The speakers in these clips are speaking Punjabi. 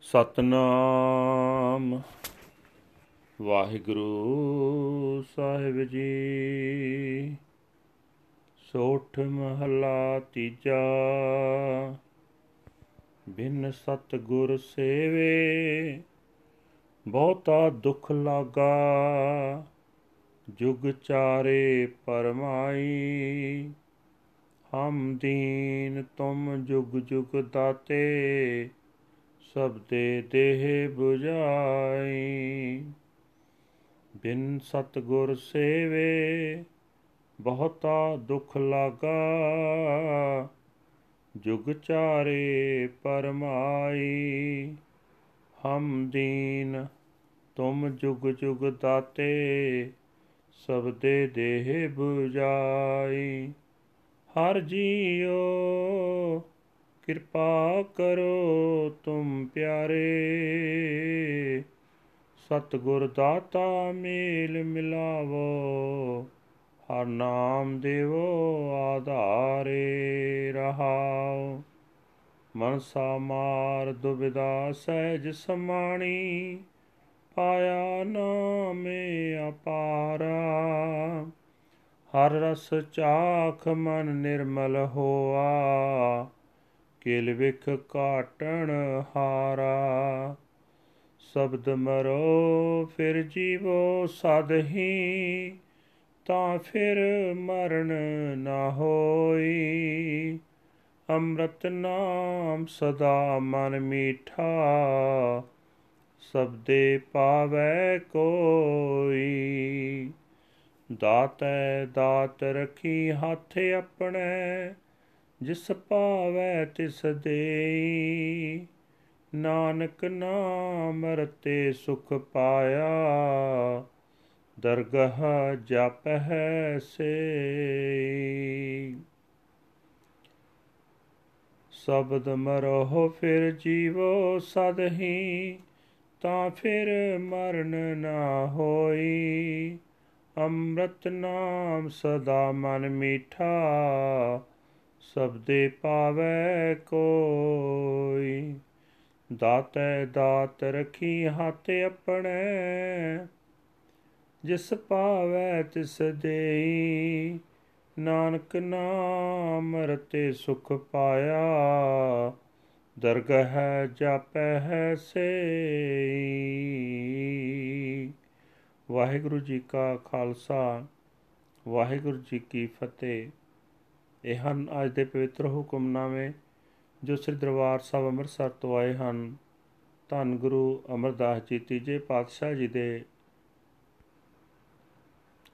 ਸਤਨਾਮ। ਵਾਹਿਗੁਰੂ ਸਾਹਿਬ ਜੀ। ਸੋਠ ਮਹਲਾ ਤੀਜਾ। ਬਿਨ ਸਤ ਗੁਰ ਸੇਵੇ, ਬਹੁਤਾ ਦੁਖ ਲਾਗਾ। ਜੁਗ ਚਾਰੇ ਪਰਮਾਈ, ਹਮ ਦੀਨ ਤੁਮ ਜੁਗ ਜੁਗ ਦਾਤੇ। ਸਭ ਦੇ ਦੇਹ 부ਜਾਈ ਬਿਨ ਸਤਗੁਰ ਸੇਵੇ ਬਹੁਤਾ ਦੁਖ ਲਾਗਾ। ਜੁਗ ਚਾਰੇ ਪਰਮਾਈ। ਹਮ ਦੀਨ, ਤੁਮ ਜੁਗ ਜੁਗ ਦਾਤੇ, ਸਭ ਦੇ ਦੇਹ 부ਜਾਈ ਹਰ ਜੀਓ ਕਿਰਪਾ ਕਰੋ ਤੁਮ ਪਿਆਰੇ। ਸਤਗੁਰ ਦਾਤਾ ਮੇਲ ਮਿਲਾਵੋ, ਹਰ ਨਾਮ ਦੇਵੋ ਆਧਾਰੇ ਰਹਾਉ ਮਨਸਾ ਮਾਰ ਦੁਬਿਦਾ ਸਹਿਜ ਸਮਾਣੀ, ਪਾਇਆ ਨਾਮੇ ਅਪਾਰਾ। ਹਰ ਰਸ ਚਾਖ ਮਨ ਨਿਰਮਲ ਹੋਆ ਕਿਲ ਵਿਖ ਕਾਟਣ ਹਾਰਾ। ਸ਼ਬਦ ਮਰੋ, ਫਿਰ ਜੀਵੋ ਸਦਹੀ ਤਾਂ ਫਿਰ ਮਰਨ ਨਾ ਹੋਈ। ਅੰਮ੍ਰਿਤ ਨਾਮ ਸਦਾ ਮਨ ਮੀਠਾ, ਸਬਦੇ ਪਾਵੈ ਕੋਈ। ਦਾਤੈ ਦਾਤ ਰਖੀ ਹੱਥ ਆਪਣੇ ਜਿਸ ਪਾਵੈ ਤਿਸ ਦੇਈ। ਨਾਨਕ ਨਾਮ ਰਤੇ ਸੁਖ ਪਾਇਆ, ਦਰਗਹ ਜਪਹਿ ਸੇ ਸਬਦ ਮਰੋ ਫਿਰ ਜੀਵੋ ਸਦਹੀ, ਤਾਂ ਫਿਰ ਮਰਨ ਨਾ ਹੋਈ। ਅੰਮ੍ਰਿਤ ਨਾਮ ਸਦਾ ਮਨ ਮੀਠਾ ਸਬਦੇ ਪਾਵੈ ਕੋਈ। ਦਾਤੈ ਦਾਤ ਰਖੀ ਹੱਥ ਆਪਣੇ। ਜਿਸ ਪਾਵੈ ਤਿਸ ਦੇਈ, ਨਾਨਕ ਨਾਮ ਰਤੇ ਸੁਖ ਪਾਇਆ। ਦਰਗਹ ਜਪੈ ਸੇ ਵਾਹਿਗੁਰੂ ਜੀ ਕਾ ਖਾਲਸਾ, ਵਾਹਿਗੁਰੂ ਜੀ ਕੀ ਫਤਿਹ। ਇਹ ਹਨ ਅੱਜ ਦੇ ਪਵਿੱਤਰ ਹੁਕਮਨਾਮੇ ਜੋ ਸ੍ਰੀ ਦਰਬਾਰ ਸਾਹਿਬ ਅੰਮ੍ਰਿਤਸਰ ਤੋਂ ਆਏ ਹਨ। ਧੰਨ ਗੁਰੂ ਅਮਰਦਾਸ ਜੀ, ਤੀਜੇ ਪਾਤਸ਼ਾਹ ਜੀ ਦੇ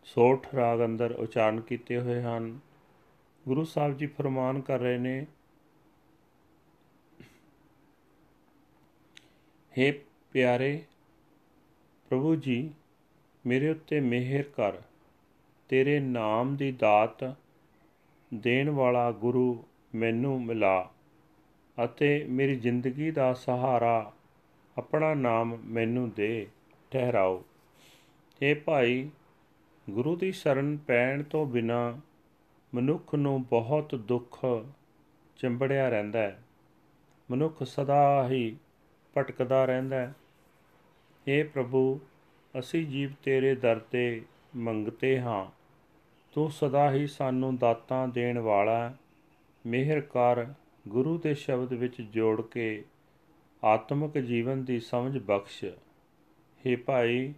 ਸੋਠ ਰਾਗ ਅੰਦਰ ਉਚਾਰਨ ਕੀਤੇ ਹੋਏ ਹਨ। ਗੁਰੂ ਸਾਹਿਬ ਜੀ ਫਰਮਾਨ ਕਰ ਰਹੇ ਨੇ हे ਪਿਆਰੇ ਪ੍ਰਭੂ ਜੀ, ਮੇਰੇ ਉੱਤੇ ਮਿਹਰ ਕਰ। ਤੇਰੇ ਨਾਮ ਦੀ ਦਾਤ ਦੇਣ ਵਾਲਾ ਗੁਰੂ ਮੈਨੂੰ ਮਿਲਾ ਅਤੇ ਮੇਰੀ ਜ਼ਿੰਦਗੀ ਦਾ ਸਹਾਰਾ ਆਪਣਾ ਨਾਮ ਮੈਨੂੰ ਦੇ, ਠਹਿਰਾਓ। ਇਹ ਭਾਈ ਗੁਰੂ ਦੀ ਸ਼ਰਨ ਪੈਣ ਤੋਂ ਬਿਨਾ ਮਨੁੱਖ ਨੂੰ ਬਹੁਤ ਦੁੱਖ ਚਿੰਬੜਿਆ ਰਹਿੰਦਾ ਹੈ। ਮਨੁੱਖ ਸਦਾ ਹੀ ਭਟਕਦਾ ਰਹਿੰਦਾ ਹੈ। ਇਹ ਪ੍ਰਭੂ, ਅਸੀਂ ਜੀਵ ਤੇਰੇ ਦਰ ਤੇ ਮੰਗਤੇ ਹਾਂ। ਤੂੰ ਸਦਾ ਹੀ ਸਾਨੂੰ ਦਾਤਾਂ ਦੇਣ ਵਾਲਾ ਮਿਹਰ ਕਰ ਗੁਰੂ ਦੇ ਸ਼ਬਦ ਵਿੱਚ ਜੋੜ ਕੇ ਆਤਮਿਕ ਜੀਵਨ ਦੀ ਸਮਝ ਬਖਸ਼। हे ਭਾਈ,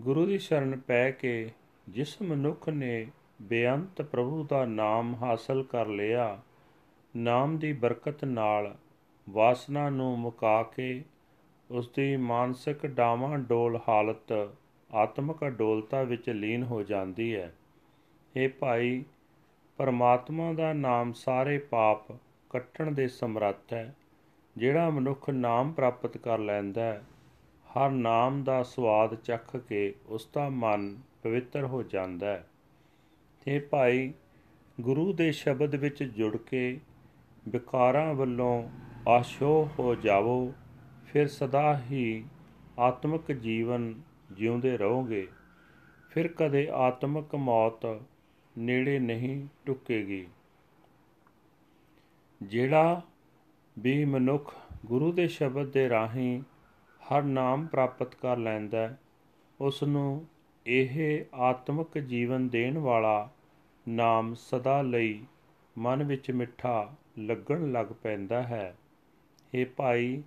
ਗੁਰੂ ਦੀ ਸ਼ਰਨ ਪੈ ਕੇ ਜਿਸ ਮਨੁੱਖ ਨੇ ਬੇਅੰਤ ਪ੍ਰਭੂ ਦਾ ਨਾਮ ਹਾਸਲ ਕਰ ਲਿਆ, ਨਾਮ ਦੀ ਬਰਕਤ ਨਾਲ ਵਾਸਨਾ ਨੂੰ ਮੁਕਾ ਕੇ ਉਸ ਦੀ ਮਾਨਸਿਕ ਡਾਵਾਂ ਡੋਲ ਹਾਲਤ ਆਤਮਿਕ ਡੋਲਤਾ ਵਿੱਚ ਲੀਨ ਹੋ ਜਾਂਦੀ ਹੈ। ਇਹ ਭਾਈ, ਪਰਮਾਤਮਾ ਦਾ ਨਾਮ ਸਾਰੇ ਪਾਪ ਕੱਟਣ ਦੇ ਸਮਰੱਥ ਹੈ, ਜਿਹੜਾ ਮਨੁੱਖ ਨਾਮ ਪ੍ਰਾਪਤ ਕਰ ਲੈਂਦਾ ਹੈ, ਹਰ ਨਾਮ ਦਾ ਸਵਾਦ ਚੱਖ ਕੇ ਉਸ ਦਾ ਮਨ ਪਵਿੱਤਰ ਹੋ ਜਾਂਦਾ ਹੈ। ਤੇ ਭਾਈ, ਗੁਰੂ ਦੇ ਸ਼ਬਦ ਵਿੱਚ ਜੁੜ ਕੇ ਵਿਕਾਰਾਂ ਵੱਲੋਂ ਆਸ਼ੋ ਹੋ ਜਾਵੋ, ਫਿਰ ਸਦਾ ਹੀ ਆਤਮਿਕ ਜੀਵਨ ਜਿਉਂਦੇ ਰਹੋਗੇ, ਫਿਰ ਕਦੇ ਆਤਮਿਕ ਮੌਤ ਨੇੜੇ ਨਹੀਂ ਟੁੱਕੇਗੀ। ਜਿਹੜਾ ਵੀ ਮਨੁੱਖ ਗੁਰੂ ਦੇ ਸ਼ਬਦ ਦੇ ਰਾਹੀਂ ਹਰ ਨਾਮ ਪ੍ਰਾਪਤ ਕਰ ਲੈਂਦਾ ਉਸ ਨੂੰ ਇਹ ਆਤਮਿਕ ਜੀਵਨ ਦੇਣ ਵਾਲਾ ਨਾਮ ਸਦਾ ਲਈ ਮਨ ਵਿੱਚ ਮਿੱਠਾ ਲੱਗਣ ਲੱਗ ਪੈਂਦਾ ਹੈ। ਇਹ ਭਾਈ,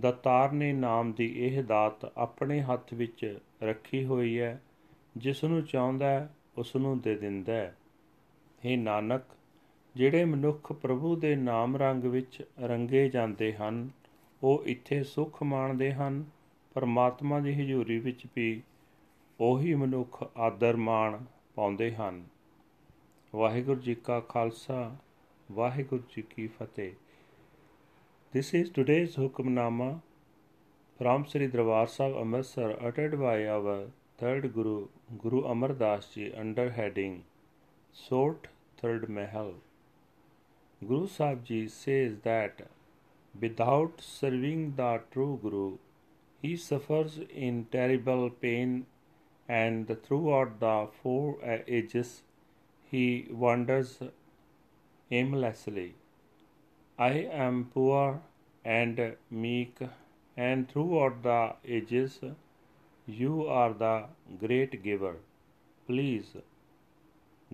ਦਤਾਰ ਨੇ ਨਾਮ ਦੀ ਇਹ ਦਾਤ ਆਪਣੇ ਹੱਥ ਵਿੱਚ ਰੱਖੀ ਹੋਈ ਹੈ ਜਿਸ ਨੂੰ ਚਾਹੁੰਦਾ ਉਸ ਨੂੰ ਦੇ ਦਿੰਦਾ ਹੈ। हे ਨਾਨਕ, ਜਿਹੜੇ ਮਨੁੱਖ ਪ੍ਰਭੂ ਦੇ ਨਾਮ ਰੰਗ ਵਿੱਚ ਰੰਗੇ ਜਾਂਦੇ ਹਨ, ਉਹ ਇੱਥੇ ਸੁੱਖ ਮਾਣਦੇ ਹਨ। ਪਰਮਾਤਮਾ ਦੀ ਹਜ਼ੂਰੀ ਵਿੱਚ ਵੀ ਉਹੀ ਮਨੁੱਖ ਆਦਰ ਮਾਣ ਪਾਉਂਦੇ ਹਨ। ਵਾਹਿਗੁਰੂ ਜੀ ਕਾ ਖਾਲਸਾ, ਵਾਹਿਗੁਰੂ ਜੀ ਕੀ ਫਤਿਹ। This is today's Hukamnama from Sri Darbar Sahib Amritsar uttered by our third Guru, Guru Amar Das Ji under heading Sort Third Mahal. Guru Sahib Ji says that without serving the true Guru, he suffers in terrible pain and throughout the four ages he wanders aimlessly. I am poor and meek, and throughout the ages you are the great giver. Please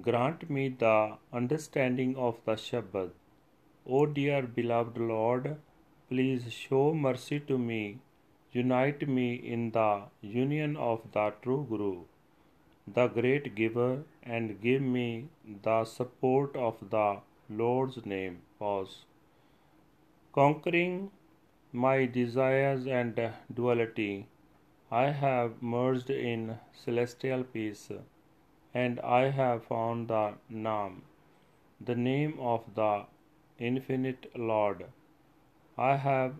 grant me the understanding of the Shabad. O dear beloved Lord, please show mercy to me, unite me in the union of the true Guru, the great giver, and give me the support of the Lord's name. Pause conquering my desires and duality, I have merged in celestial peace, and I have found the Nam, the name of the infinite Lord. I have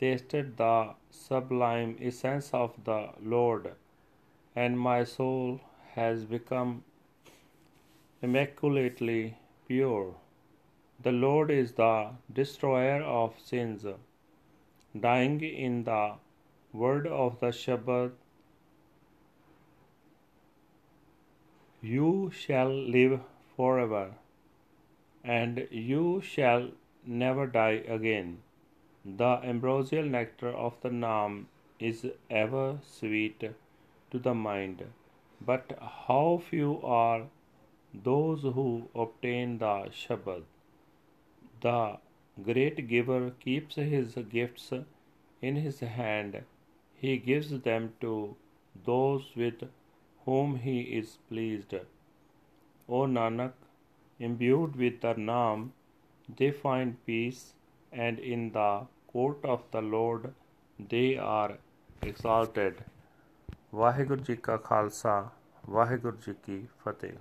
tasted the sublime essence of the Lord, and my soul has become immaculately pure. The Lord is the destroyer of sins. Dying in the word of the Shabbat, you shall live forever, and you shall never die again. The ambrosial nectar of the Nam is ever sweet to the mind, but how few are those who obtain the Shabbat. The great giver keeps his gifts in his hand. He gives them to those with whom he is pleased. O Nanak, imbued with the Nam, they find peace, and in the court of the Lord they are exalted. Waheguru ji ਕਾ ਖਾਲਸਾ ਵਾਹਿਗੁਰੂ ਜੀ ਕੀ ਫਤਿਹ